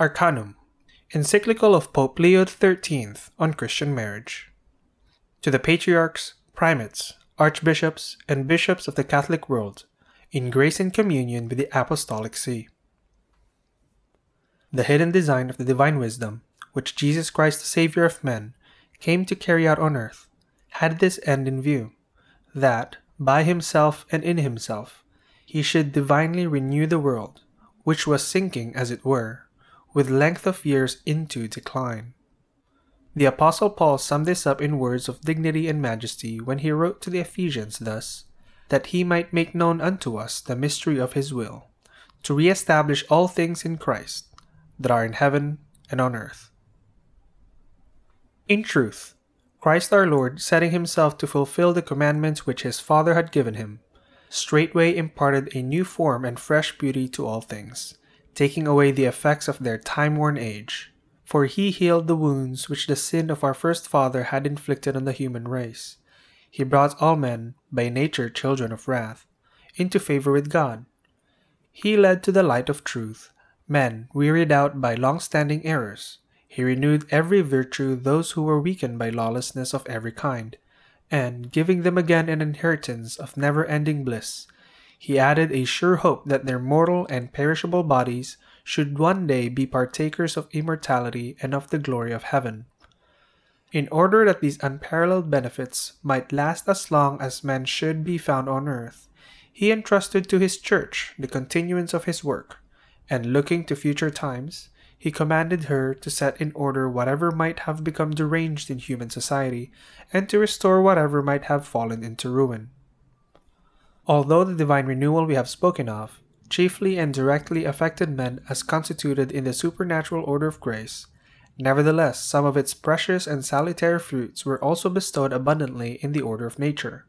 Arcanum, encyclical of Pope Leo XIII on Christian marriage. To the patriarchs, primates, archbishops, and bishops of the Catholic world, in grace and communion with the Apostolic See. The hidden design of the divine wisdom, which Jesus Christ, the Savior of men, came to carry out on earth, had this end in view that, by himself and in himself, he should divinely renew the world, which was sinking, as it were, with length of years into decline. The Apostle Paul summed this up in words of dignity and majesty when he wrote to the Ephesians thus that he might make known unto us the mystery of his will, to re establish all things in Christ, that are in heaven and on earth. In truth, Christ our Lord, setting himself to fulfill the commandments which his Father had given him, straightway imparted a new form and fresh beauty to all things, taking away the effects of their time worn age. For he healed the wounds which the sin of our first father had inflicted on the human race. He brought all men, by nature children of wrath, into favor with God. He led to the light of truth men wearied out by long standing errors he renewed every virtue those who were weakened by lawlessness of every kind, and, giving them again an inheritance of never ending bliss, he added a sure hope that their mortal and perishable bodies should one day be partakers of immortality and of the glory of heaven. In order that these unparalleled benefits might last as long as men should be found on earth, he entrusted to his church the continuance of his work, and looking to future times, he commanded her to set in order whatever might have become deranged in human society, and to restore whatever might have fallen into ruin. Although the divine renewal we have spoken of chiefly and directly affected men as constituted in the supernatural order of grace, nevertheless some of its precious and salutary fruits were also bestowed abundantly in the order of nature.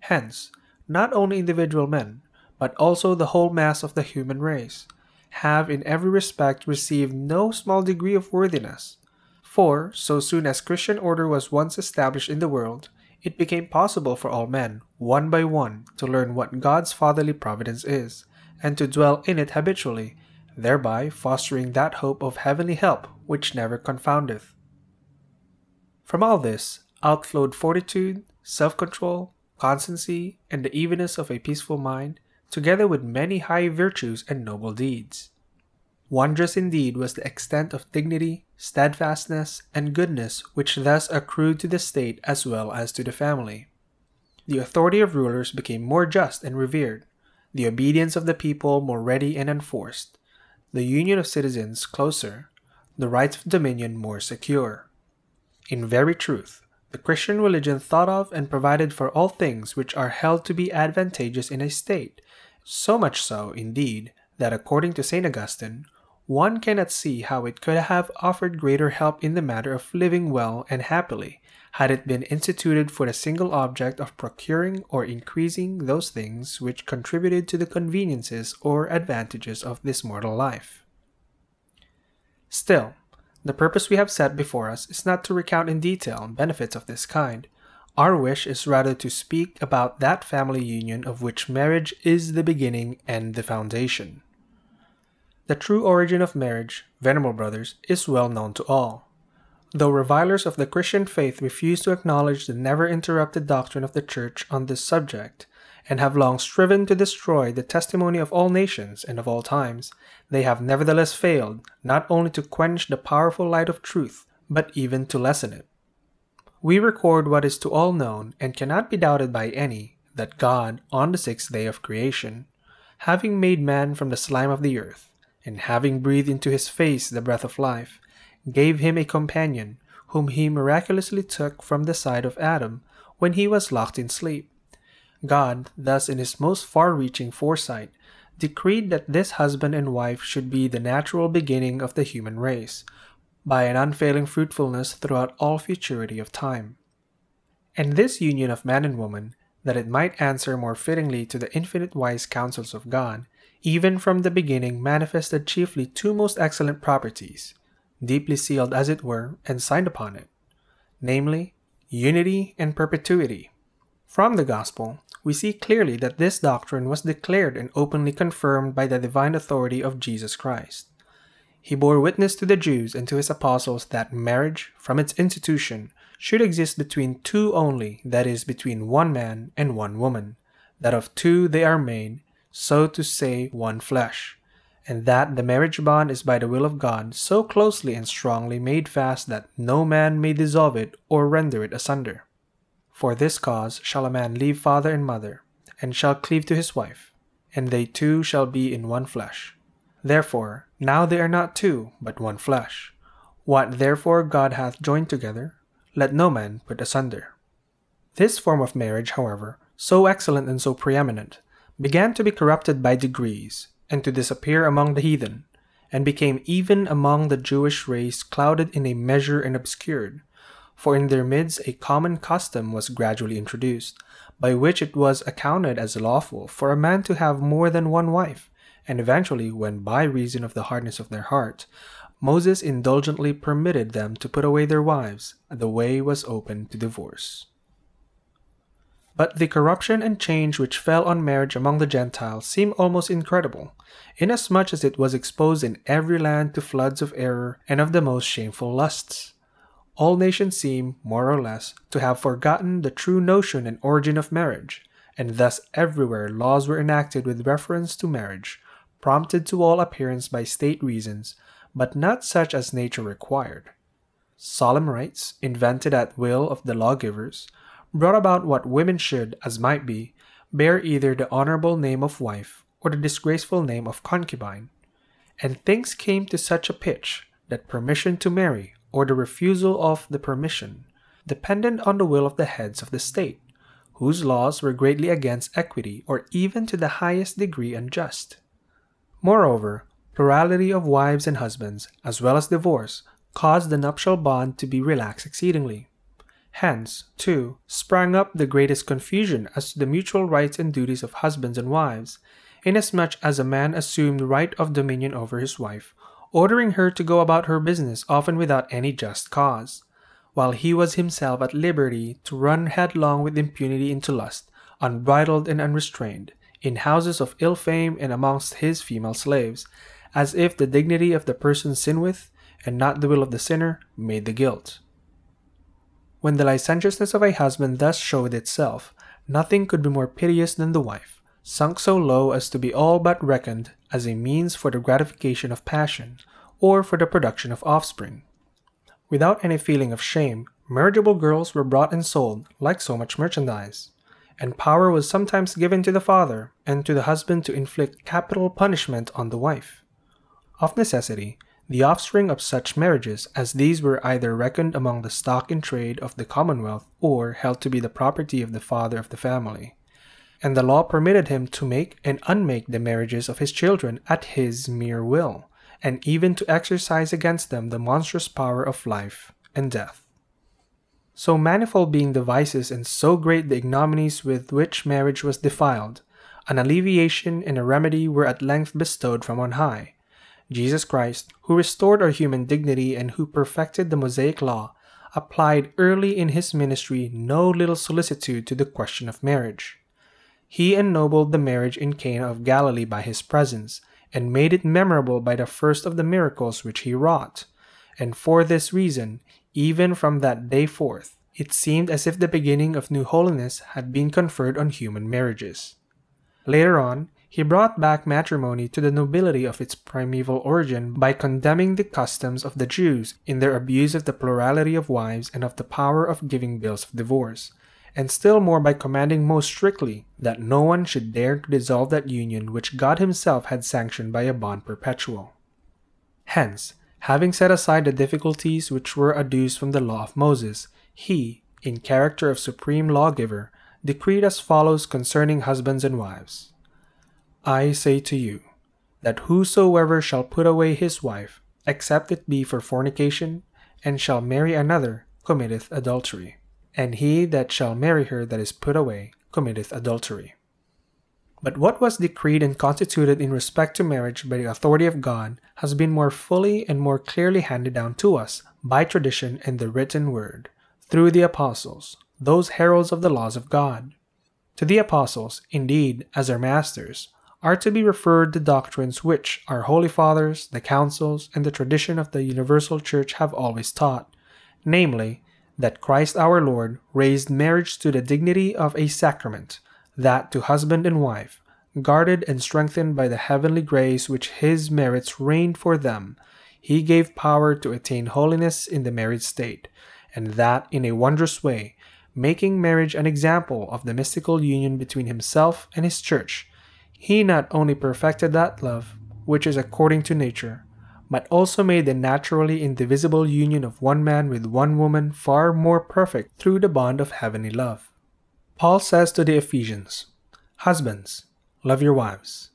Hence, not only individual men, but also the whole mass of the human race, have in every respect received no small degree of worthiness. For, so soon as Christian order was once established in the world, it became possible for all men, one by one, to learn what God's fatherly providence is, and to dwell in it habitually, thereby fostering that hope of heavenly help which never confoundeth. From all this outflowed fortitude, self control, constancy, and the evenness of a peaceful mind, together with many high virtues and noble deeds. Wondrous indeed was the extent of dignity, steadfastness, and goodness which thus accrued to the state as well as to the family. The authority of rulers became more just and revered, the obedience of the people more ready and enforced, the union of citizens closer, the rights of dominion more secure. In very truth, the Christian religion thought of and provided for all things which are held to be advantageous in a state, so much so, indeed, that according to St. Augustine, one cannot see how it could have offered greater help in the matter of living well and happily had it been instituted for the single object of procuring or increasing those things which contributed to the conveniences or advantages of this mortal life. Still, the purpose we have set before us is not to recount in detail benefits of this kind. Our wish is rather to speak about that family union of which marriage is the beginning and the foundation. The true origin of marriage, venerable brothers, is well known to all. Though revilers of the Christian faith refuse to acknowledge the never interrupted doctrine of the Church on this subject, and have long striven to destroy the testimony of all nations and of all times, they have nevertheless failed not only to quench the powerful light of truth, but even to lessen it. We record what is to all known and cannot be doubted by any that God, on the sixth day of creation, having made man from the slime of the earth, and having breathed into his face the breath of life, gave him a companion, whom he miraculously took from the side of Adam when he was locked in sleep. God, thus in his most far reaching foresight, decreed that this husband and wife should be the natural beginning of the human race, by an unfailing fruitfulness throughout all futurity of time. And this union of man and woman, that it might answer more fittingly to the infinite wise counsels of God, even from the beginning manifested chiefly two most excellent properties, deeply sealed as it were, and signed upon it, namely, unity and perpetuity. From the Gospel, we see clearly that this doctrine was declared and openly confirmed by the divine authority of Jesus Christ. he bore witness to the Jews and to his apostles that marriage, from its institution, should exist between two only, that is, between one man and one woman, that of two they are made, so to say, one flesh, and that the marriage bond is by the will of God so closely and strongly made fast that no man may dissolve it or render it asunder. For this cause shall a man leave father and mother, and shall cleave to his wife, and they two shall be in one flesh. Therefore, now they are not two, but one flesh. What therefore God hath joined together, let no man put asunder. This form of marriage, however, so excellent and so preeminent, began to be corrupted by degrees, and to disappear among the heathen, and became even among the Jewish race clouded in a measure and obscured. For in their midst a common custom was gradually introduced, by which it was accounted as lawful for a man to have more than one wife, and eventually, when by reason of the hardness of their heart, Moses indulgently permitted them to put away their wives, the way was open to divorce. But the corruption and change which fell on marriage among the Gentiles seem almost incredible, inasmuch as it was exposed in every land to floods of error and of the most shameful lusts. All nations seem, more or less, to have forgotten the true notion and origin of marriage, and thus everywhere laws were enacted with reference to marriage, prompted to all appearance by state reasons, but not such as nature required. Solemn rites, invented at will of the lawgivers, brought about what women should, as might be, bear either the honorable name of wife or the disgraceful name of concubine. And things came to such a pitch that permission to marry, or the refusal of the permission, depended on the will of the heads of the state, whose laws were greatly against equity or even to the highest degree unjust. Moreover, plurality of wives and husbands, as well as divorce, caused the nuptial bond to be relaxed exceedingly. Hence, too, sprang up the greatest confusion as to the mutual rights and duties of husbands and wives, inasmuch as a man assumed right of dominion over his wife, ordering her to go about her business often without any just cause, while he was himself at liberty to run headlong with impunity into lust, unbridled and unrestrained, in houses of ill fame and amongst his female slaves, as if the dignity of the person sinned with, and not the will of the sinner, made the guilt. When the licentiousness of a husband thus showed itself, nothing could be more piteous than the wife, sunk so low as to be all but reckoned as a means for the gratification of passion, or for the production of offspring. Without any feeling of shame, marriageable girls were bought and sold like so much merchandise and power was sometimes given to the father and to the husband to inflict capital punishment on the wife. Of necessity, the offspring of such marriages as these were either reckoned among the stock in trade of the commonwealth or held to be the property of the father of the family. And the law permitted him to make and unmake the marriages of his children at his mere will, and even to exercise against them the monstrous power of life and death. So manifold being the vices and so great the ignominies with which marriage was defiled, an alleviation and a remedy were at length bestowed from on high. Jesus Christ, who restored our human dignity and who perfected the Mosaic law, applied early in his ministry no little solicitude to the question of marriage. He ennobled the marriage in Cana of Galilee by his presence, and made it memorable by the first of the miracles which he wrought. And for this reason, even from that day forth, it seemed as if the beginning of new holiness had been conferred on human marriages. Later on, he brought back matrimony to the nobility of its primeval origin by condemning the customs of the Jews in their abuse of the plurality of wives and of the power of giving bills of divorce, and still more by commanding most strictly that no one should dare to dissolve that union which God Himself had sanctioned by a bond perpetual. Hence, Having set aside the difficulties which were adduced from the law of Moses, he, in character of supreme lawgiver, decreed as follows concerning husbands and wives I say to you, that whosoever shall put away his wife, except it be for fornication, and shall marry another, committeth adultery. And he that shall marry her that is put away committeth adultery. But what was decreed and constituted in respect to marriage by the authority of God has been more fully and more clearly handed down to us by tradition and the written word, through the apostles, those heralds of the laws of God. To the apostles, indeed, as our masters, are to be referred the doctrines which our holy fathers, the councils, and the tradition of the universal church have always taught, namely, that Christ our Lord raised marriage to the dignity of a sacrament, that to husband and wife, guarded and strengthened by the heavenly grace which his merits reigned for them, he gave power to attain holiness in the married state, and that in a wondrous way, making marriage an example of the mystical union between himself and his church, he not only perfected that love, which is according to nature, but also made the naturally indivisible union of one man with one woman far more perfect through the bond of heavenly love. Paul says to the Ephesians, Husbands, love your wives,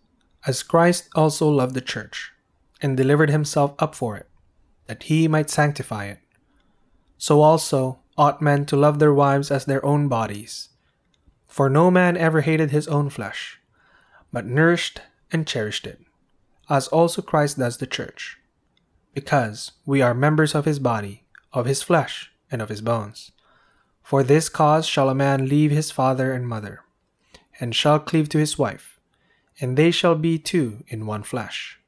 as Christ also loved the church, and delivered himself up for it, that he might sanctify it. So also ought men to love their wives as their own bodies. For no man ever hated his own flesh, but nourished and cherished it, as also Christ does the church, because we are members of his body, of his flesh, and of his bones. For this cause shall a man leave his father and mother, and shall cleave to his wife, and they shall be two in one flesh.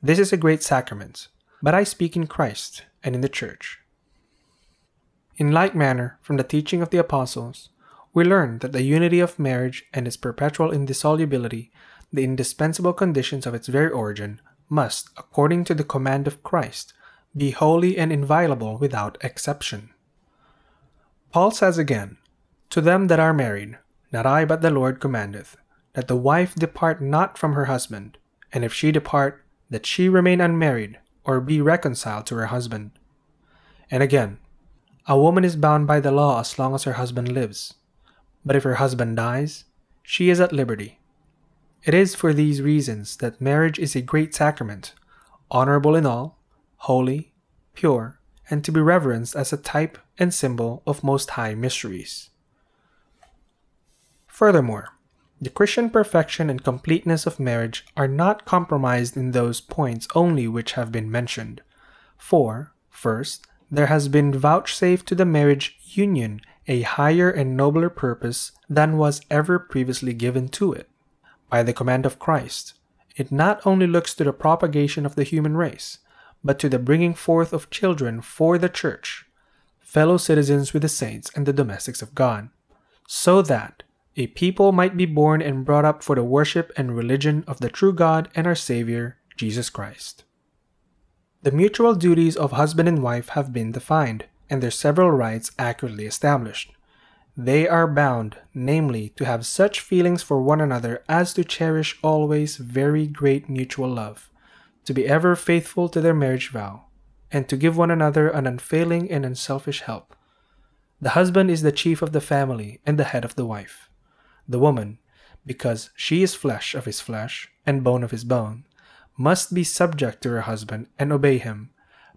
This is a great sacrament, but I speak in Christ and in the church. In like manner, from the teaching of the apostles, we learn that the unity of marriage and its perpetual indissolubility, the indispensable conditions of its very origin, must, according to the command of Christ, be holy and inviolable without exception. Paul says again, To them that are married, not I but the Lord commandeth, that the wife depart not from her husband, and if she depart, that she remain unmarried, or be reconciled to her husband. And again, a woman is bound by the law as long as her husband lives, but if her husband dies, she is at liberty. It is for these reasons that marriage is a great sacrament, honorable in all, holy, pure, and to be reverenced as a type and symbol of most high mysteries. Furthermore, the Christian perfection and completeness of marriage are not compromised in those points only which have been mentioned. For, first, there has been vouchsafed to the marriage union a higher and nobler purpose than was ever previously given to it. By the command of Christ, it not only looks to the propagation of the human race, but to the bringing forth of children for the church, fellow citizens with the saints and the domestics of God, so that a people might be born and brought up for the worship and religion of the true God and our Savior, Jesus Christ. The mutual duties of husband and wife have been defined, and their several rights accurately established. They are bound, namely, to have such feelings for one another as to cherish always very great mutual love, to be ever faithful to their marriage vow, and to give one another an unfailing and unselfish help. The husband is the chief of the family and the head of the wife. The woman, because she is flesh of his flesh and bone of his bone, must be subject to her husband and obey him,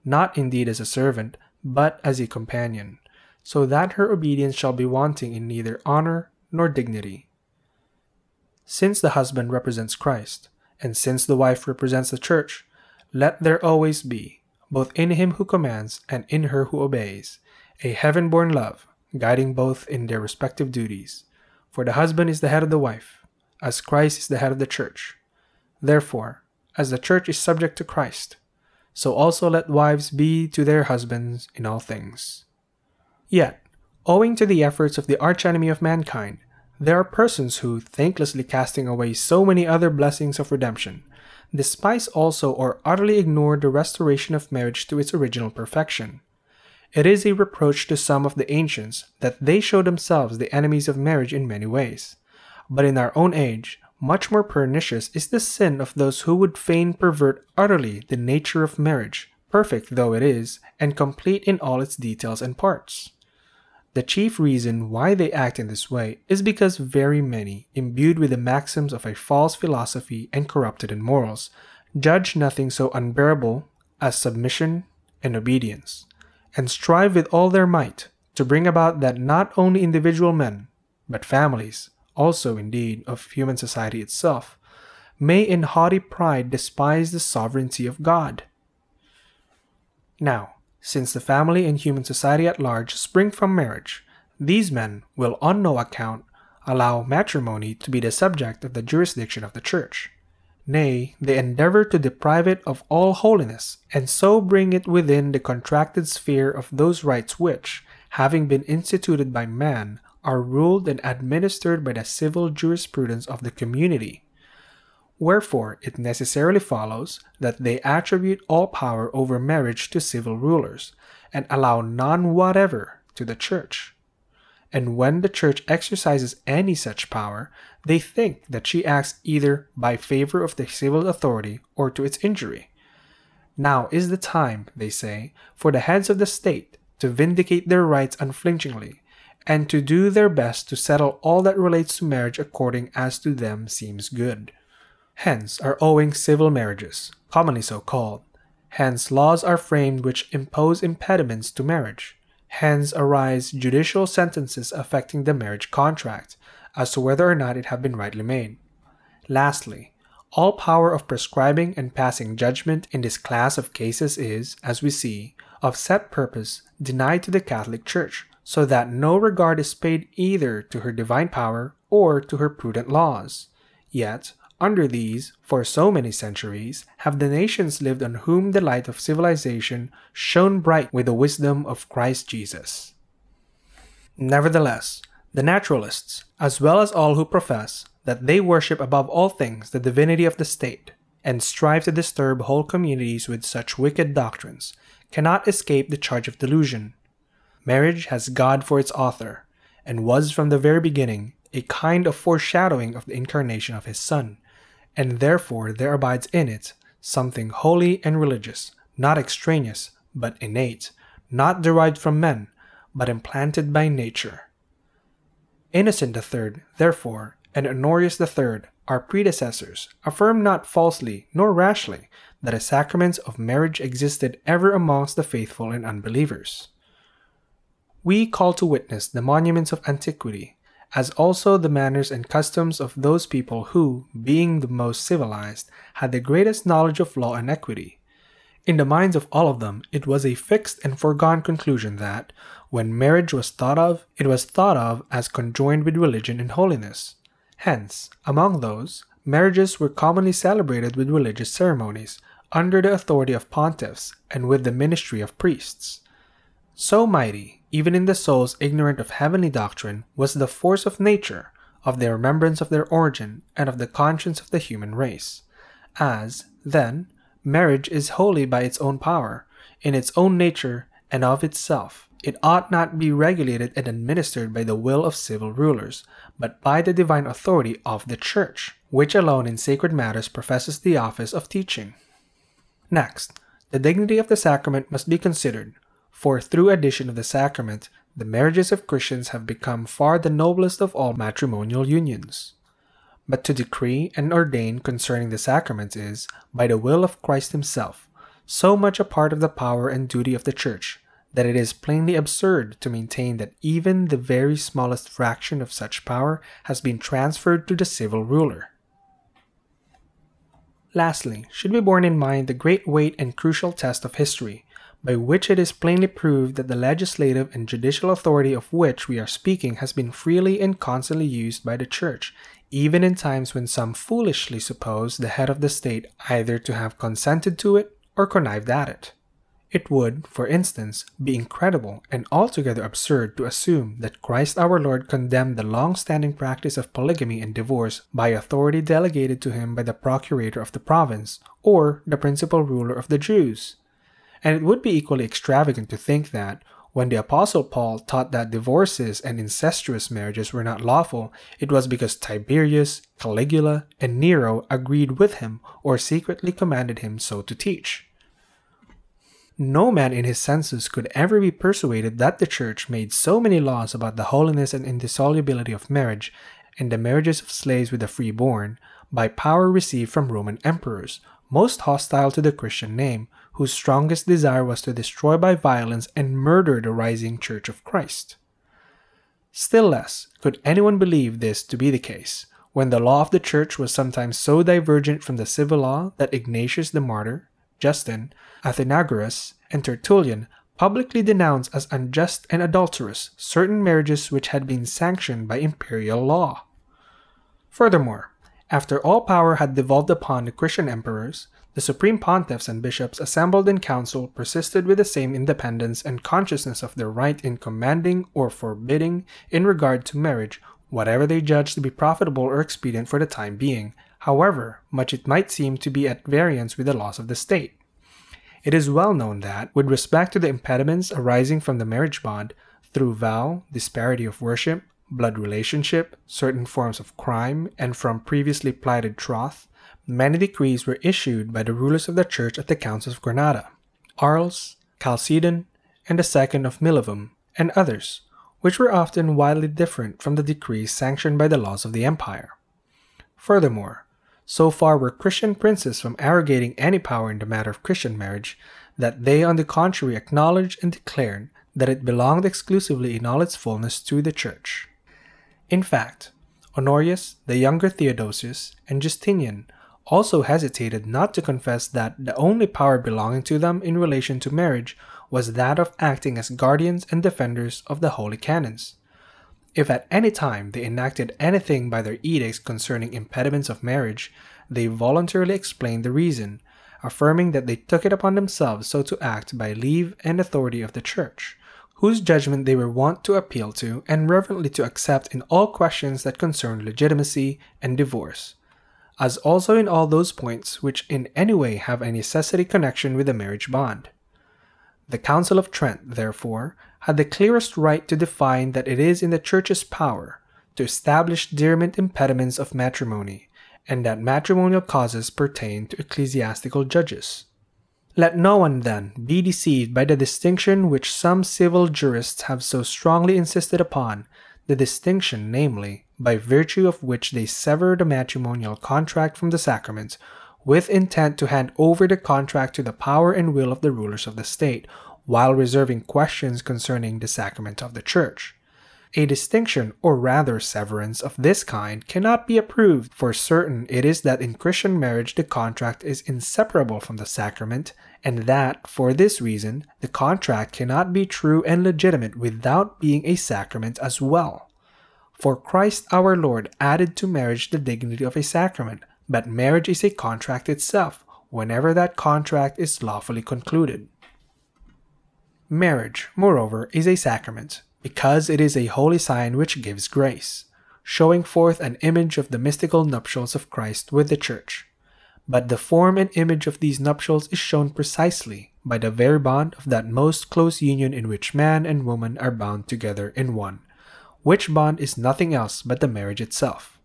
not indeed as a servant, but as a companion, so that her obedience shall be wanting in neither honor nor dignity. Since the husband represents Christ, and since the wife represents the church, let there always be, both in him who commands and in her who obeys, a heaven born love, guiding both in their respective duties. For the husband is the head of the wife, as Christ is the head of the church. Therefore, as the church is subject to Christ, so also let wives be to their husbands in all things. Yet, owing to the efforts of the archenemy of mankind, there are persons who, thanklessly casting away so many other blessings of redemption, despise also or utterly ignore the restoration of marriage to its original perfection. It is a reproach to some of the ancients that they show themselves the enemies of marriage in many ways. But in our own age, much more pernicious is the sin of those who would fain pervert utterly the nature of marriage, perfect though it is, and complete in all its details and parts. The chief reason why they act in this way is because very many, imbued with the maxims of a false philosophy and corrupted in morals, judge nothing so unbearable as submission and obedience, and strive with all their might to bring about that not only individual men, but families, also indeed of human society itself, may in haughty pride despise the sovereignty of God. Now, since the family and human society at large spring from marriage, these men will on no account allow matrimony to be the subject of the jurisdiction of the Church. Nay, they endeavor to deprive it of all holiness, and so bring it within the contracted sphere of those rights which, having been instituted by man, are ruled and administered by the civil jurisprudence of the community. Wherefore, it necessarily follows that they attribute all power over marriage to civil rulers, and allow none whatever to the Church. And when the Church exercises any such power, they think that she acts either by favor of the civil authority or to its injury. Now is the time, they say, for the heads of the state to vindicate their rights unflinchingly, and to do their best to settle all that relates to marriage according as to them seems good. Hence are owing civil marriages, commonly so called. Hence laws are framed which impose impediments to marriage. Hence arise judicial sentences affecting the marriage contract, as to whether or not it have been rightly made. Lastly, all power of prescribing and passing judgment in this class of cases is, as we see, of set purpose denied to the Catholic Church, so that no regard is paid either to her divine power or to her prudent laws. Yet, under these, for so many centuries, have the nations lived on whom the light of civilization shone bright with the wisdom of Christ Jesus. Nevertheless, the naturalists, as well as all who profess that they worship above all things the divinity of the state, and strive to disturb whole communities with such wicked doctrines, cannot escape the charge of delusion Marriage has God for its author, and was from the very beginning a kind of foreshadowing of the incarnation of his Son, and therefore there abides in it something holy and religious, not extraneous, but innate, not derived from men, but implanted by nature. Innocent III, therefore, and Honorius III, our predecessors, affirm not falsely nor rashly that a sacrament of marriage existed ever amongst the faithful and unbelievers we call to witness the monuments of antiquity, as also the manners and customs of those people who, being the most civilized, had the greatest knowledge of law and equity. In the minds of all of them, it was a fixed and foregone conclusion that, when marriage was thought of, it was thought of as conjoined with religion and holiness. Hence, among those, marriages were commonly celebrated with religious ceremonies, under the authority of pontiffs, and with the ministry of priests. So mighty, even in the souls ignorant of heavenly doctrine, was the force of nature, of the remembrance of their origin, and of the conscience of the human race. As, then, marriage is holy by its own power, in its own nature, and of itself. It ought not be regulated and administered by the will of civil rulers, but by the divine authority of the Church, which alone in sacred matters professes the office of teaching. Next, the dignity of the sacrament must be considered, for through addition of the sacrament, the marriages of Christians have become far the noblest of all matrimonial unions. But to decree and ordain concerning the sacraments is, by the will of Christ Himself, so much a part of the power and duty of the Church that it is plainly absurd to maintain that even the very smallest fraction of such power has been transferred to the civil ruler. Lastly, should be borne in mind the great weight and crucial test of history, by which it is plainly proved that the legislative and judicial authority of which we are speaking has been freely and constantly used by the Church, even in times when some foolishly suppose the head of the state either to have consented to it or connived at it. It would, for instance, be incredible and altogether absurd to assume that Christ our Lord condemned the long standing practice of polygamy and divorce by authority delegated to him by the procurator of the province or the principal ruler of the Jews. And it would be equally extravagant to think that, when the Apostle Paul taught that divorces and incestuous marriages were not lawful, it was because Tiberius, Caligula, and Nero agreed with him or secretly commanded him so to teach. No man in his senses could ever be persuaded that the Church made so many laws about the holiness and indissolubility of marriage and the marriages of slaves with the freeborn by power received from Roman emperors, most hostile to the Christian name, whose strongest desire was to destroy by violence and murder the rising Church of Christ. Still less could anyone believe this to be the case, when the law of the Church was sometimes so divergent from the civil law that Ignatius the Martyr, Justin, Athenagoras, and Tertullian publicly denounced as unjust and adulterous certain marriages which had been sanctioned by imperial law. Furthermore, after all power had devolved upon the Christian emperors, the supreme pontiffs and bishops assembled in council persisted with the same independence and consciousness of their right in commanding or forbidding in regard to marriage whatever they judged to be profitable or expedient for the time being, however much it might seem to be at variance with the laws of the state. It is well known that, with respect to the impediments arising from the marriage bond, through vow, disparity of worship, blood relationship, certain forms of crime, and from previously plighted troth, many decrees were issued by the rulers of the church at the Councils of Granada, Arles, Chalcedon, and the second of Milevum, and others, which were often widely different from the decrees sanctioned by the laws of the empire. Furthermore, so far were Christian princes from arrogating any power in the matter of Christian marriage that they on the contrary acknowledged and declared that it belonged exclusively in all its fullness to the Church. In fact, Honorius, the younger Theodosius, and Justinian also hesitated not to confess that the only power belonging to them in relation to marriage was that of acting as guardians and defenders of the holy canons. If at any time they enacted anything by their edicts concerning impediments of marriage, they voluntarily explained the reason, affirming that they took it upon themselves so to act by leave and authority of the Church, whose judgment they were wont to appeal to and reverently to accept in all questions that concerned legitimacy and divorce, as also in all those points which in any way have a necessity connection with the marriage bond. The Council of Trent, therefore, had the clearest right to define that it is in the Church's power to establish diriment impediments of matrimony, and that matrimonial causes pertain to ecclesiastical judges. Let no one, then, be deceived by the distinction which some civil jurists have so strongly insisted upon, the distinction, namely, by virtue of which they sever the matrimonial contract from the sacraments, with intent to hand over the contract to the power and will of the rulers of the state, while reserving questions concerning the sacrament of the Church. A distinction, or rather severance, of this kind cannot be approved, for certain it is that in Christian marriage the contract is inseparable from the sacrament, and that, for this reason, the contract cannot be true and legitimate without being a sacrament as well. For Christ our Lord added to marriage the dignity of a sacrament, but marriage is a contract itself, whenever that contract is lawfully concluded. Marriage, moreover, is a sacrament, because it is a holy sign which gives grace, showing forth an image of the mystical nuptials of Christ with the Church. But the form and image of these nuptials is shown precisely by the very bond of that most close union in which man and woman are bound together in one, which bond is nothing else but the marriage itself.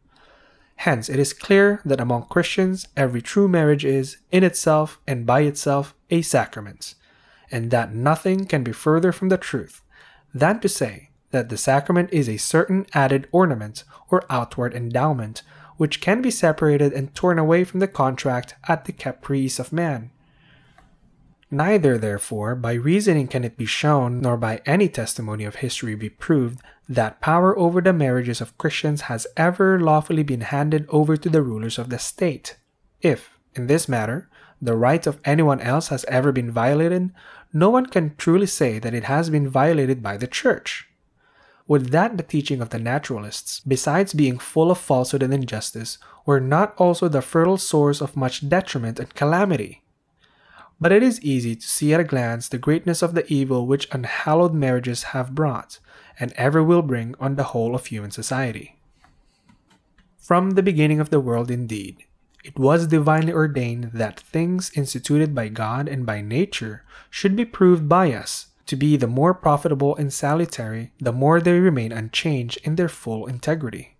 Hence, it is clear that among Christians, every true marriage is, in itself and by itself, a sacrament, and that nothing can be further from the truth than to say that the sacrament is a certain added ornament or outward endowment which can be separated and torn away from the contract at the caprice of man. Neither, therefore, by reasoning can it be shown, nor by any testimony of history be proved, that power over the marriages of Christians has ever lawfully been handed over to the rulers of the state. If, in this matter, the right of anyone else has ever been violated, no one can truly say that it has been violated by the Church. Would that the teaching of the naturalists, besides being full of falsehood and injustice, were not also the fertile source of much detriment and calamity? But it is easy to see at a glance the greatness of the evil which unhallowed marriages have brought, and ever will bring on the whole of human society. From the beginning of the world, indeed, it was divinely ordained that things instituted by God and by nature should be proved by us to be the more profitable and salutary the more they remain unchanged in their full integrity.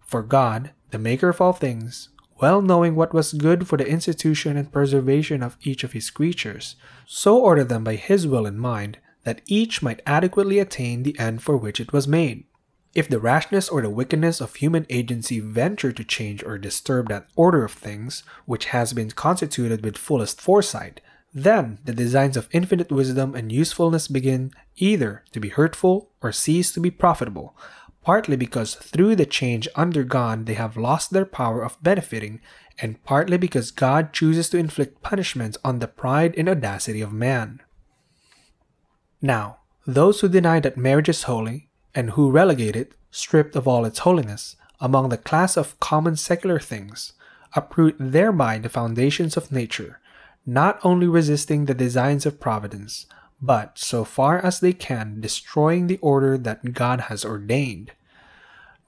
For God, the Maker of all things, well knowing what was good for the institution and preservation of each of his creatures, so ordered them by his will in mind that each might adequately attain the end for which it was made. If the rashness or the wickedness of human agency venture to change or disturb that order of things which has been constituted with fullest foresight, then the designs of infinite wisdom and usefulness begin either to be hurtful or cease to be profitable, partly because through the change undergone they have lost their power of benefiting, and partly because God chooses to inflict punishments on the pride and audacity of man. Now, those who deny that marriage is holy, and who relegate it, stripped of all its holiness, among the class of common secular things, uproot thereby the foundations of nature, not only resisting the designs of providence, but, so far as they can, destroying the order that God has ordained.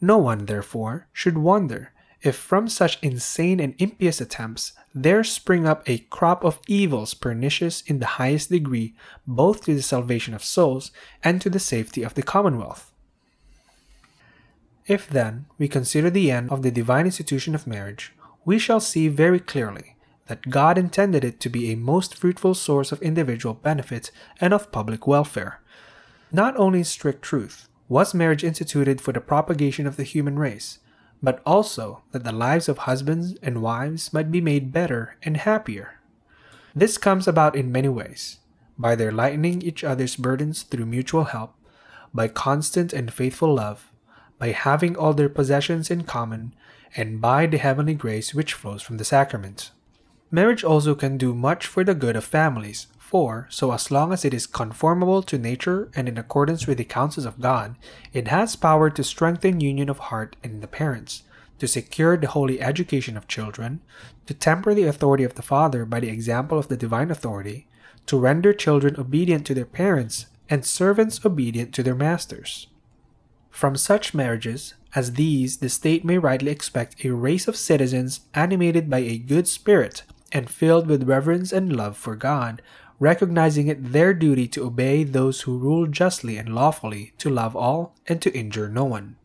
No one, therefore, should wonder if from such insane and impious attempts there spring up a crop of evils pernicious in the highest degree both to the salvation of souls and to the safety of the commonwealth. If then we consider the end of the divine institution of marriage, we shall see very clearly that God intended it to be a most fruitful source of individual benefit and of public welfare. Not only in strict truth was marriage instituted for the propagation of the human race, but also that the lives of husbands and wives might be made better and happier. This comes about in many ways by their lightening each other's burdens through mutual help, by constant and faithful love, by having all their possessions in common, and by the heavenly grace which flows from the sacrament. Marriage also can do much for the good of families, for, so as long as it is conformable to nature and in accordance with the counsels of God, it has power to strengthen union of heart in the parents, to secure the holy education of children, to temper the authority of the father by the example of the divine authority, to render children obedient to their parents, and servants obedient to their masters. From such marriages as these, the state may rightly expect a race of citizens animated by a good spirit and filled with reverence and love for God, recognizing it their duty to obey those who rule justly and lawfully, to love all, and to injure no one.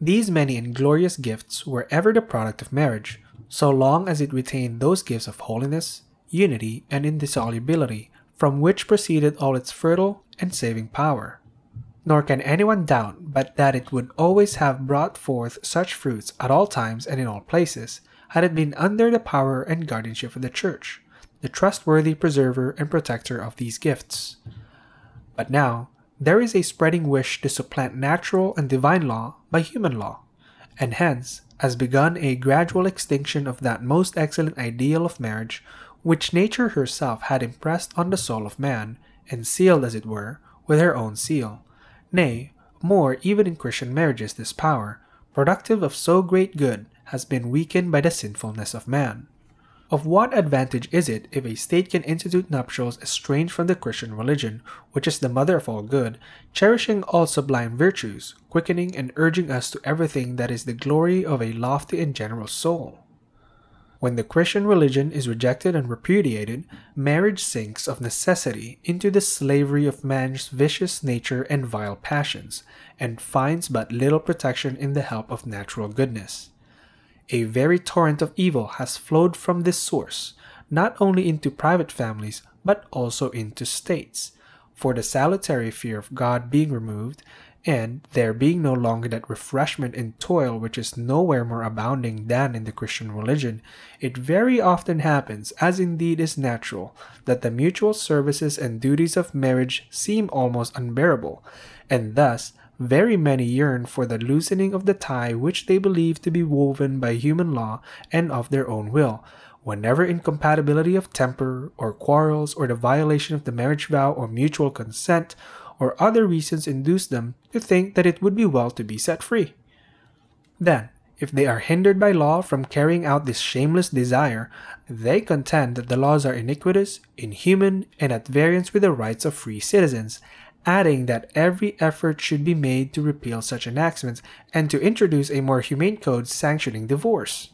These many and glorious gifts were ever the product of marriage, so long as it retained those gifts of holiness, unity, and indissolubility, from which proceeded all its fertile and saving power nor can anyone doubt but that it would always have brought forth such fruits at all times and in all places, had it been under the power and guardianship of the Church, the trustworthy preserver and protector of these gifts. But now, there is a spreading wish to supplant natural and divine law by human law, and hence has begun a gradual extinction of that most excellent ideal of marriage which nature herself had impressed on the soul of man, and sealed, as it were, with her own seal Nay, more, even in Christian marriages, this power, productive of so great good, has been weakened by the sinfulness of man. Of what advantage is it if a state can institute nuptials estranged from the Christian religion, which is the mother of all good, cherishing all sublime virtues, quickening and urging us to everything that is the glory of a lofty and generous soul? When the Christian religion is rejected and repudiated, marriage sinks of necessity into the slavery of man's vicious nature and vile passions, and finds but little protection in the help of natural goodness. A very torrent of evil has flowed from this source, not only into private families, but also into states. For the salutary fear of God being removed, and there being no longer that refreshment in toil which is nowhere more abounding than in the Christian religion, it very often happens, as indeed is natural, that the mutual services and duties of marriage seem almost unbearable, and thus very many yearn for the loosening of the tie which they believe to be woven by human law and of their own will, whenever incompatibility of temper, or quarrels, or the violation of the marriage vow or mutual consent, or other reasons induce them to think that it would be well to be set free. Then, if they are hindered by law from carrying out this shameless desire, they contend that the laws are iniquitous, inhuman, and at variance with the rights of free citizens, adding that every effort should be made to repeal such enactments and to introduce a more humane code sanctioning divorce.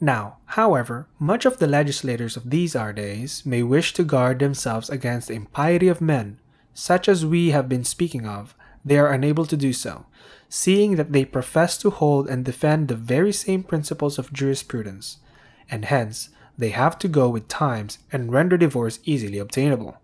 Now, however, much of the legislators of these our days may wish to guard themselves against the impiety of men such as we have been speaking of, they are unable to do so, seeing that they profess to hold and defend the very same principles of jurisprudence, and hence they have to go with times and render divorce easily obtainable.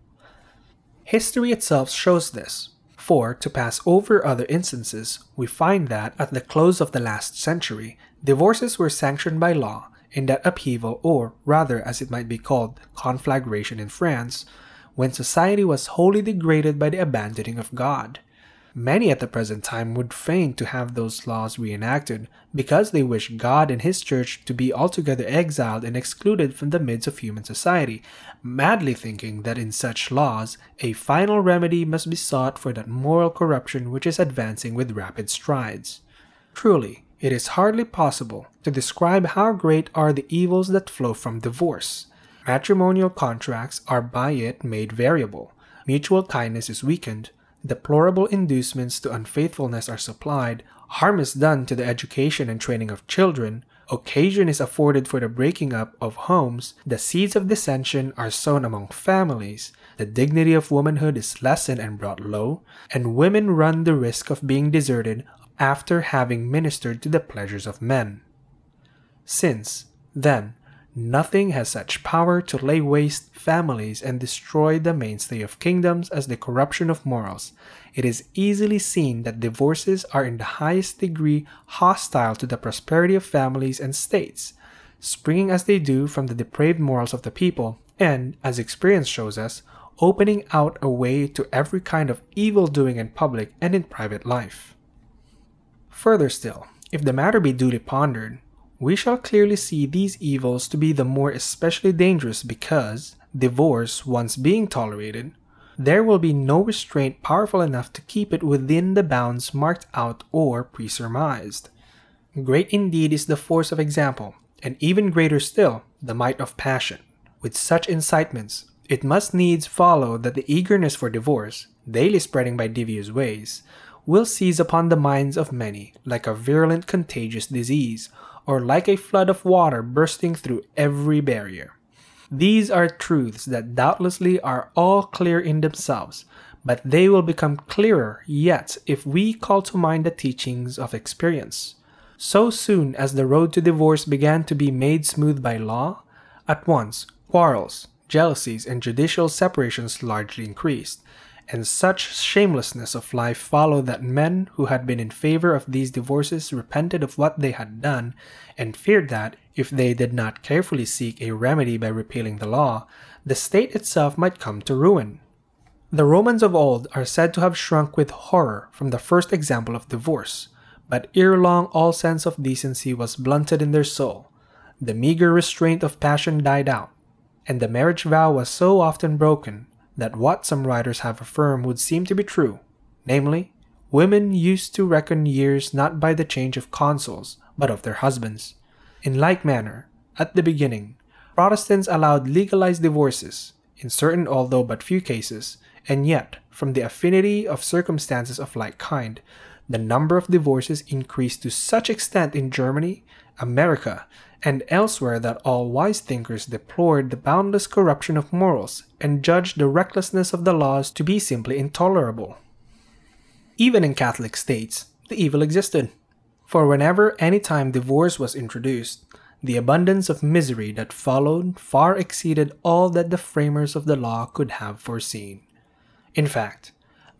History itself shows this, for to pass over other instances, we find that at the close of the last century, divorces were sanctioned by law in that upheaval, or rather, as it might be called, conflagration in France, when society was wholly degraded by the abandoning of God. Many at the present time would fain to have those laws reenacted, because they wish God and His Church to be altogether exiled and excluded from the midst of human society, madly thinking that in such laws a final remedy must be sought for that moral corruption which is advancing with rapid strides. Truly, it is hardly possible to describe how great are the evils that flow from divorce. Matrimonial contracts are by it made variable, mutual kindness is weakened, deplorable inducements to unfaithfulness are supplied, harm is done to the education and training of children, occasion is afforded for the breaking up of homes, the seeds of dissension are sown among families, the dignity of womanhood is lessened and brought low, and women run the risk of being deserted after having ministered to the pleasures of men. Since, then, Nothing has such power to lay waste families and destroy the mainstay of kingdoms as the corruption of morals. It is easily seen that divorces are in the highest degree hostile to the prosperity of families and states, springing as they do from the depraved morals of the people, and, as experience shows us, opening out a way to every kind of evil doing in public and in private life. Further still, if the matter be duly pondered, we shall clearly see these evils to be the more especially dangerous because, divorce once being tolerated, there will be no restraint powerful enough to keep it within the bounds marked out or presurmised. Great indeed is the force of example, and even greater still the might of passion. With such incitements, it must needs follow that the eagerness for divorce, daily spreading by devious ways, will seize upon the minds of many like a virulent contagious disease, or like a flood of water bursting through every barrier. These are truths that doubtlessly are all clear in themselves, but they will become clearer yet if we call to mind the teachings of experience. So soon as the road to divorce began to be made smooth by law, at once quarrels, jealousies, and judicial separations largely increased, and such shamelessness of life followed that men who had been in favor of these divorces repented of what they had done and feared that, if they did not carefully seek a remedy by repealing the law, the state itself might come to ruin. The Romans of old are said to have shrunk with horror from the first example of divorce, but ere long all sense of decency was blunted in their soul. The meager restraint of passion died out, and the marriage vow was so often broken that what some writers have affirmed would seem to be true, namely, women used to reckon years not by the change of consuls, but of their husbands. In like manner, at the beginning, Protestants allowed legalized divorces, in certain although but few cases, and yet, from the affinity of circumstances of like kind, the number of divorces increased to such extent in Germany, America, and elsewhere that all wise thinkers deplored the boundless corruption of morals and judged the recklessness of the laws to be simply intolerable. Even in Catholic states, the evil existed. For whenever any time divorce was introduced, the abundance of misery that followed far exceeded all that the framers of the law could have foreseen. In fact,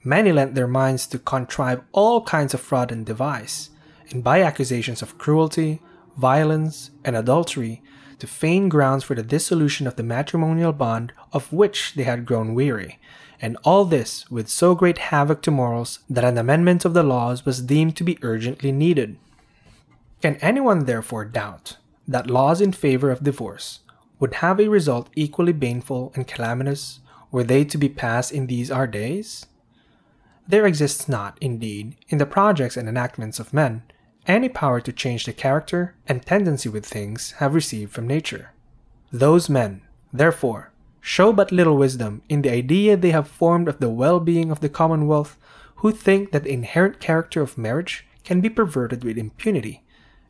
many lent their minds to contrive all kinds of fraud and device, and by accusations of cruelty, violence, and adultery to feign grounds for the dissolution of the matrimonial bond of which they had grown weary, and all this with so great havoc to morals that an amendment of the laws was deemed to be urgently needed. Can anyone therefore doubt that laws in favor of divorce would have a result equally baneful and calamitous were they to be passed in these our days? There exists not, indeed, in the projects and enactments of men, any power to change the character and tendency with things have received from nature. Those men, therefore, show but little wisdom in the idea they have formed of the well being of the commonwealth who think that the inherent character of marriage can be perverted with impunity,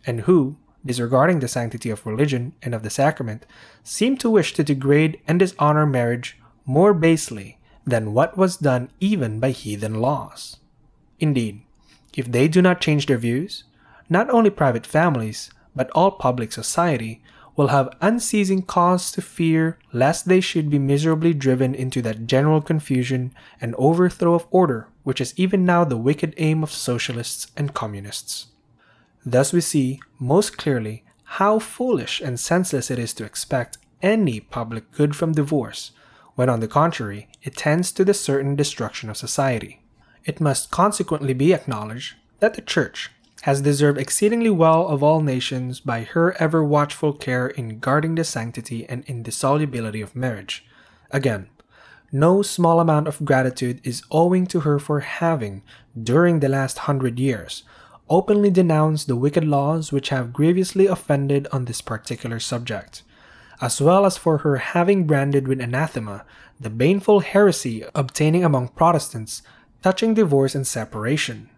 and who, disregarding the sanctity of religion and of the sacrament, seem to wish to degrade and dishonor marriage more basely than what was done even by heathen laws. Indeed, if they do not change their views, not only private families, but all public society will have unceasing cause to fear lest they should be miserably driven into that general confusion and overthrow of order which is even now the wicked aim of socialists and communists. Thus we see most clearly how foolish and senseless it is to expect any public good from divorce, when on the contrary it tends to the certain destruction of society. it must consequently be acknowledged that the Church has deserved exceedingly well of all nations by her ever watchful care in guarding the sanctity and indissolubility of marriage. Again, no small amount of gratitude is owing to her for having, during the last hundred years, openly denounced the wicked laws which have grievously offended on this particular subject, as well as for her having branded with anathema the baneful heresy obtaining among Protestants touching divorce and separation.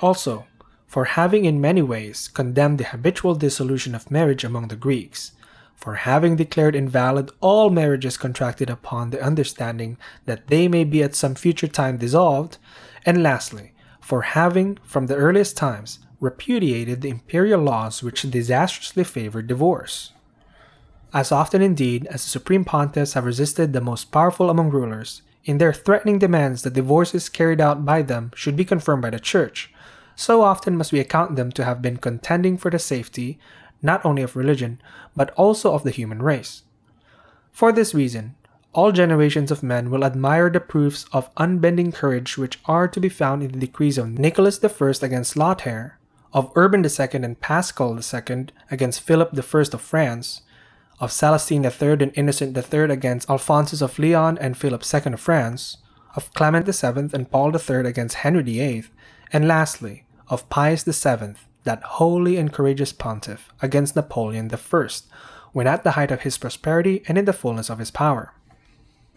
Also, for having in many ways condemned the habitual dissolution of marriage among the Greeks, for having declared invalid all marriages contracted upon the understanding that they may be at some future time dissolved, and lastly, for having, from the earliest times, repudiated the imperial laws which disastrously favored divorce. As often indeed as the supreme pontiffs have resisted the most powerful among rulers, in their threatening demands that divorces carried out by them should be confirmed by the Church, so often must we account them to have been contending for the safety, not only of religion, but also of the human race. For this reason, all generations of men will admire the proofs of unbending courage which are to be found in the decrees of Nicholas I against Lothair, of Urban II and Paschal II against Philip I of France, of Celestine III and Innocent III against Alphonsus of Leon and Philip II of France, of Clement VII and Paul III against Henry VIII, and lastly, of Pius VII, that holy and courageous pontiff, against Napoleon I, when at the height of his prosperity and in the fullness of his power.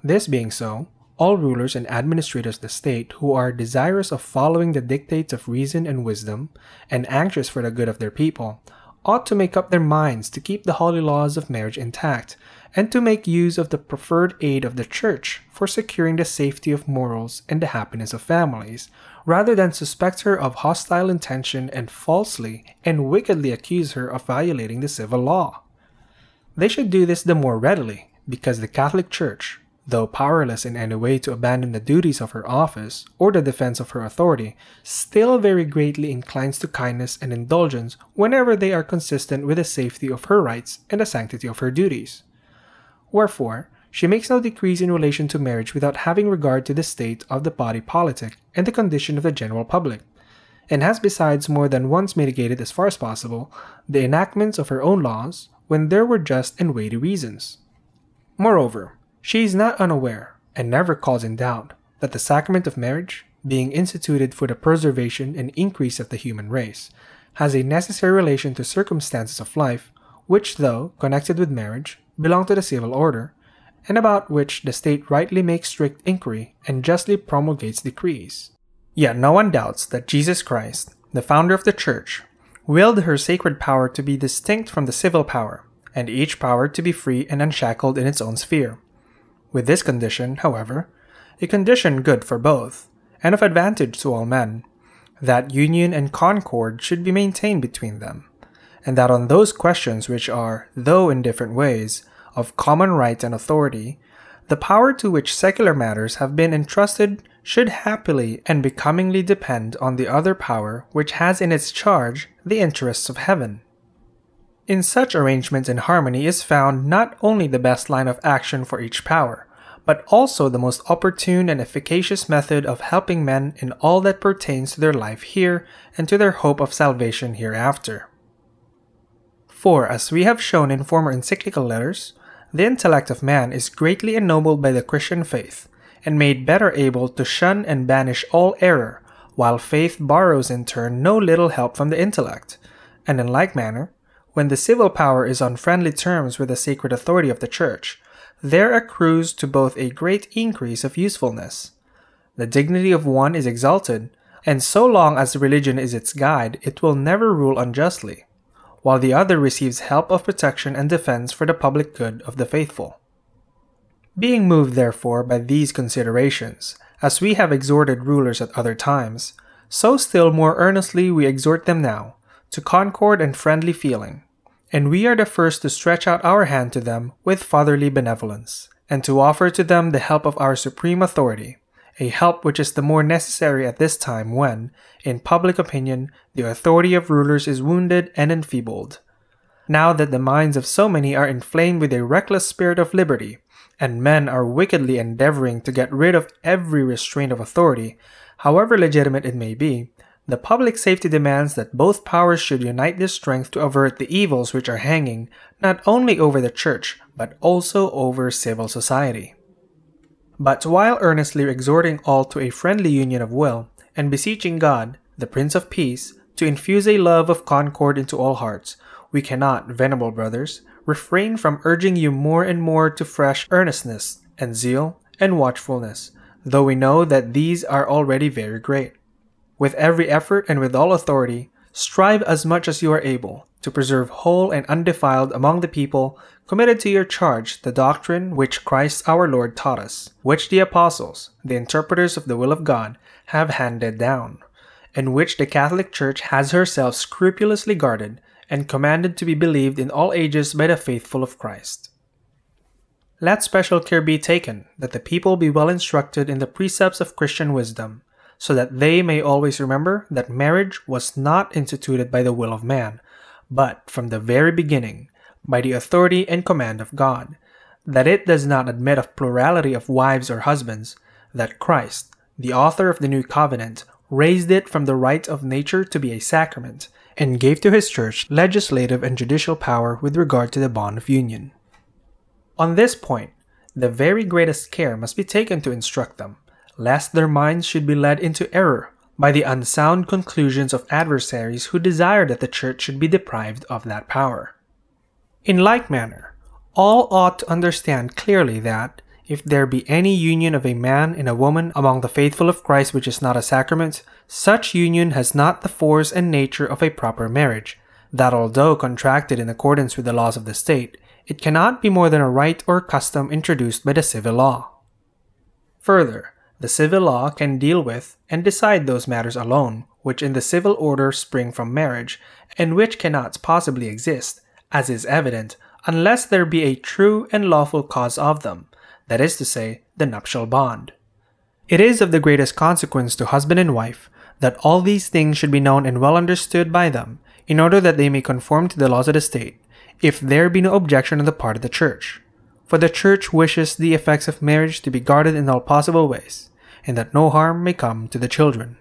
This being so, all rulers and administrators of the state who are desirous of following the dictates of reason and wisdom, and anxious for the good of their people, ought to make up their minds to keep the holy laws of marriage intact, and to make use of the preferred aid of the Church for securing the safety of morals and the happiness of families, rather than suspect her of hostile intention and falsely and wickedly accuse her of violating the civil law. They should do this the more readily, because the Catholic Church, though powerless in any way to abandon the duties of her office or the defense of her authority, still very greatly inclines to kindness and indulgence whenever they are consistent with the safety of her rights and the sanctity of her duties. Wherefore, she makes no decrees in relation to marriage without having regard to the state of the body politic and the condition of the general public, and has besides more than once mitigated as far as possible the enactments of her own laws when there were just and weighty reasons. Moreover, she is not unaware, and never calls in doubt, that the sacrament of marriage, being instituted for the preservation and increase of the human race, has a necessary relation to circumstances of life, which, though connected with marriage, belong to the civil order, and about which the state rightly makes strict inquiry and justly promulgates decrees. Yet no one doubts that Jesus Christ, the founder of the Church, willed her sacred power to be distinct from the civil power, and each power to be free and unshackled in its own sphere. With this condition, however, a condition good for both, and of advantage to all men, that union and concord should be maintained between them, and that on those questions which are, though in different ways, of common right and authority, the power to which secular matters have been entrusted should happily and becomingly depend on the other power which has in its charge the interests of heaven. In such arrangements and harmony is found not only the best line of action for each power, but also the most opportune and efficacious method of helping men in all that pertains to their life here and to their hope of salvation hereafter. For, as we have shown in former encyclical letters, the intellect of man is greatly ennobled by the Christian faith, and made better able to shun and banish all error, while faith borrows in turn no little help from the intellect. And in like manner, when the civil power is on friendly terms with the sacred authority of the Church, there accrues to both a great increase of usefulness. The dignity of one is exalted, and so long as religion is its guide, it will never rule unjustly while the other receives help of protection and defense for the public good of the faithful. Being moved, therefore, by these considerations, as we have exhorted rulers at other times, so still more earnestly we exhort them now, to concord and friendly feeling, and we are the first to stretch out our hand to them with fatherly benevolence, and to offer to them the help of our supreme authority, a help which is the more necessary at this time when, in public opinion, the authority of rulers is wounded and enfeebled. Now that the minds of so many are inflamed with a reckless spirit of liberty, and men are wickedly endeavoring to get rid of every restraint of authority, however legitimate it may be, the public safety demands that both powers should unite their strength to avert the evils which are hanging not only over the church, but also over civil society. But while earnestly exhorting all to a friendly union of will, and beseeching God, the Prince of Peace, to infuse a love of concord into all hearts, we cannot, venerable brothers, refrain from urging you more and more to fresh earnestness, and zeal, and watchfulness, though we know that these are already very great. With every effort and with all authority, strive as much as you are able to preserve whole and undefiled among the people committed to your charge the doctrine which Christ our Lord taught us, which the apostles, the interpreters of the will of God, have handed down, and which the Catholic Church has herself scrupulously guarded and commanded to be believed in all ages by the faithful of Christ. Let special care be taken that the people be well instructed in the precepts of Christian wisdom so that they may always remember that marriage was not instituted by the will of man, but from the very beginning by the authority and command of God, that it does not admit of plurality of wives or husbands, that Christ, the author of the new covenant, raised it from the right of nature to be a sacrament, and gave to his church legislative and judicial power with regard to the bond of union. On this point, the very greatest care must be taken to instruct them, lest their minds should be led into error by the unsound conclusions of adversaries who desire that the Church should be deprived of that power. In like manner, all ought to understand clearly that, if there be any union of a man and a woman among the faithful of Christ which is not a sacrament, such union has not the force and nature of a proper marriage, that although contracted in accordance with the laws of the state, it cannot be more than a rite or custom introduced by the civil law. Further, the civil law can deal with and decide those matters alone, which in the civil order spring from marriage, and which cannot possibly exist, as is evident, unless there be a true and lawful cause of them, that is to say, the nuptial bond. It is of the greatest consequence to husband and wife that all these things should be known and well understood by them, in order that they may conform to the laws of the state, if there be no objection on the part of the Church for the Church wishes the effects of marriage to be guarded in all possible ways, and that no harm may come to the children.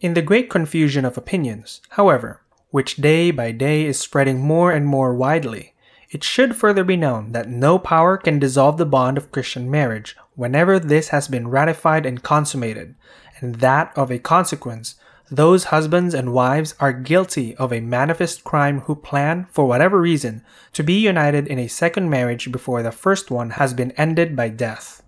In the great confusion of opinions, however, which day by day is spreading more and more widely, it should further be known that no power can dissolve the bond of Christian marriage whenever this has been ratified and consummated, and that of a consequence those husbands and wives are guilty of a manifest crime who plan, for whatever reason, to be united in a second marriage before the first one has been ended by death.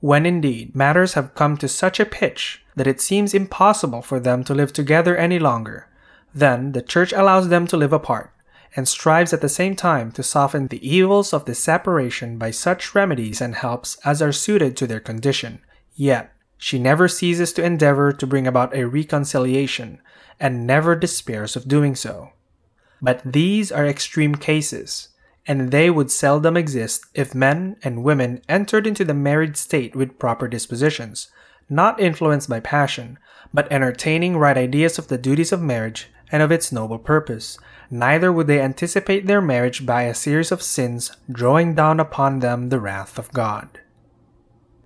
When indeed matters have come to such a pitch that it seems impossible for them to live together any longer, then the Church allows them to live apart, and strives at the same time to soften the evils of this separation by such remedies and helps as are suited to their condition. Yet, she never ceases to endeavor to bring about a reconciliation, and never despairs of doing so. But these are extreme cases, and they would seldom exist if men and women entered into the married state with proper dispositions, not influenced by passion, but entertaining right ideas of the duties of marriage and of its noble purpose. Neither would they anticipate their marriage by a series of sins drawing down upon them the wrath of God.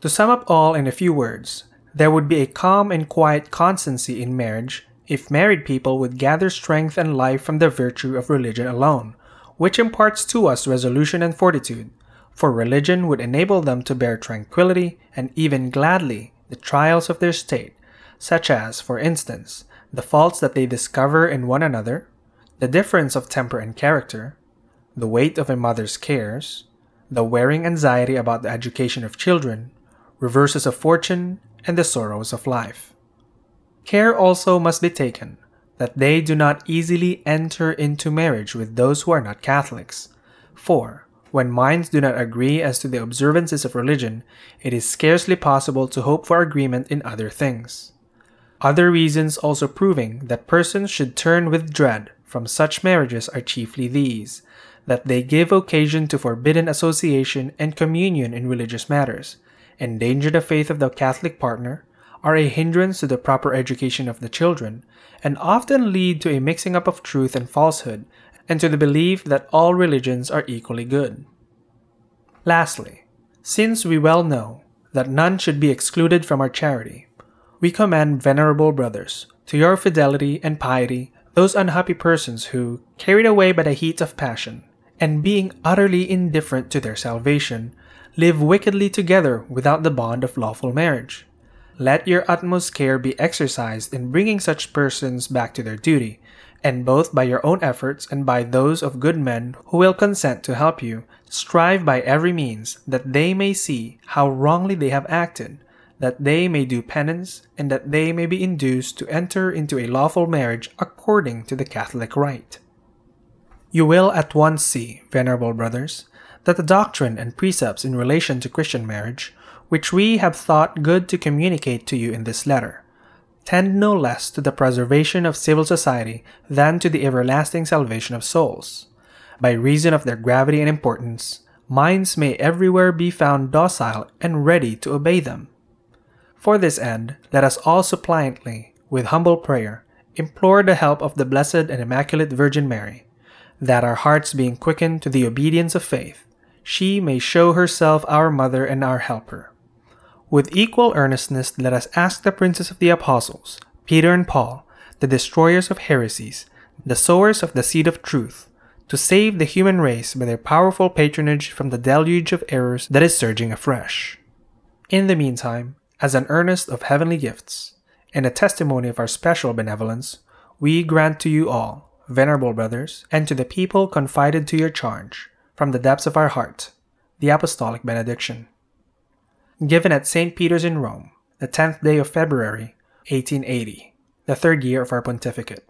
To sum up all in a few words, there would be a calm and quiet constancy in marriage if married people would gather strength and life from the virtue of religion alone, which imparts to us resolution and fortitude, for religion would enable them to bear tranquilly and even gladly the trials of their state, such as, for instance, the faults that they discover in one another, the difference of temper and character, the weight of a mother's cares, the wearing anxiety about the education of children, reverses of fortune, and the sorrows of life. Care also must be taken that they do not easily enter into marriage with those who are not Catholics, for, when minds do not agree as to the observances of religion, it is scarcely possible to hope for agreement in other things. Other reasons also proving that persons should turn with dread from such marriages are chiefly these that they give occasion to forbidden association and communion in religious matters, endanger the faith of the Catholic partner, are a hindrance to the proper education of the children, and often lead to a mixing up of truth and falsehood, and to the belief that all religions are equally good. Lastly, since we well know that none should be excluded from our charity, we commend venerable brothers to your fidelity and piety those unhappy persons who, carried away by the heat of passion, and being utterly indifferent to their salvation, live wickedly together without the bond of lawful marriage. Let your utmost care be exercised in bringing such persons back to their duty, and both by your own efforts and by those of good men who will consent to help you, strive by every means that they may see how wrongly they have acted, that they may do penance, and that they may be induced to enter into a lawful marriage according to the Catholic rite. You will at once see, venerable brothers, that the doctrine and precepts in relation to Christian marriage, which we have thought good to communicate to you in this letter, tend no less to the preservation of civil society than to the everlasting salvation of souls. By reason of their gravity and importance, minds may everywhere be found docile and ready to obey them. For this end, let us all suppliantly, with humble prayer, implore the help of the Blessed and Immaculate Virgin Mary, that our hearts being quickened to the obedience of faith, she may show herself our mother and our helper. With equal earnestness, let us ask the princes of the apostles, Peter and Paul, the destroyers of heresies, the sowers of the seed of truth, to save the human race by their powerful patronage from the deluge of errors that is surging afresh. In the meantime, as an earnest of heavenly gifts, and a testimony of our special benevolence, we grant to you all, venerable brothers, and to the people confided to your charge, from the depths of our heart, the Apostolic Benediction. Given at St. Peter's in Rome, the 10th day of February, 1880, the third year of our pontificate.